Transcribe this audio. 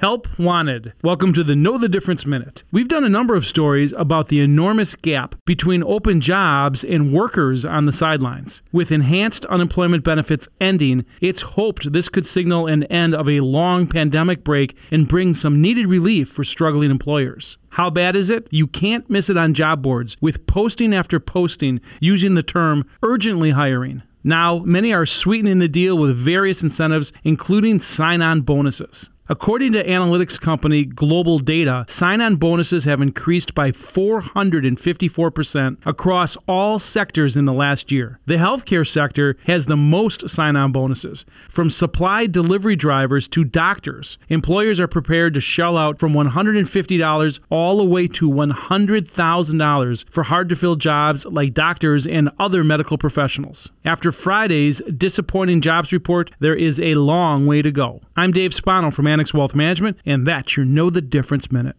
Help wanted. Welcome to the Know the Difference Minute. We've done a number of stories about the enormous gap between open jobs and workers on the sidelines. With enhanced unemployment benefits ending, it's hoped this could signal an end of a long pandemic break and bring some needed relief for struggling employers. How bad is it? You can't miss it on job boards with posting after posting using the term urgently hiring. Now, many are sweetening the deal with various incentives, including sign on bonuses. According to analytics company Global Data, sign on bonuses have increased by 454% across all sectors in the last year. The healthcare sector has the most sign on bonuses. From supply delivery drivers to doctors, employers are prepared to shell out from $150 all the way to $100,000 for hard to fill jobs like doctors and other medical professionals. After Friday's disappointing jobs report, there is a long way to go. I'm Dave Spano from Annex Wealth Management, and that's your Know the Difference Minute.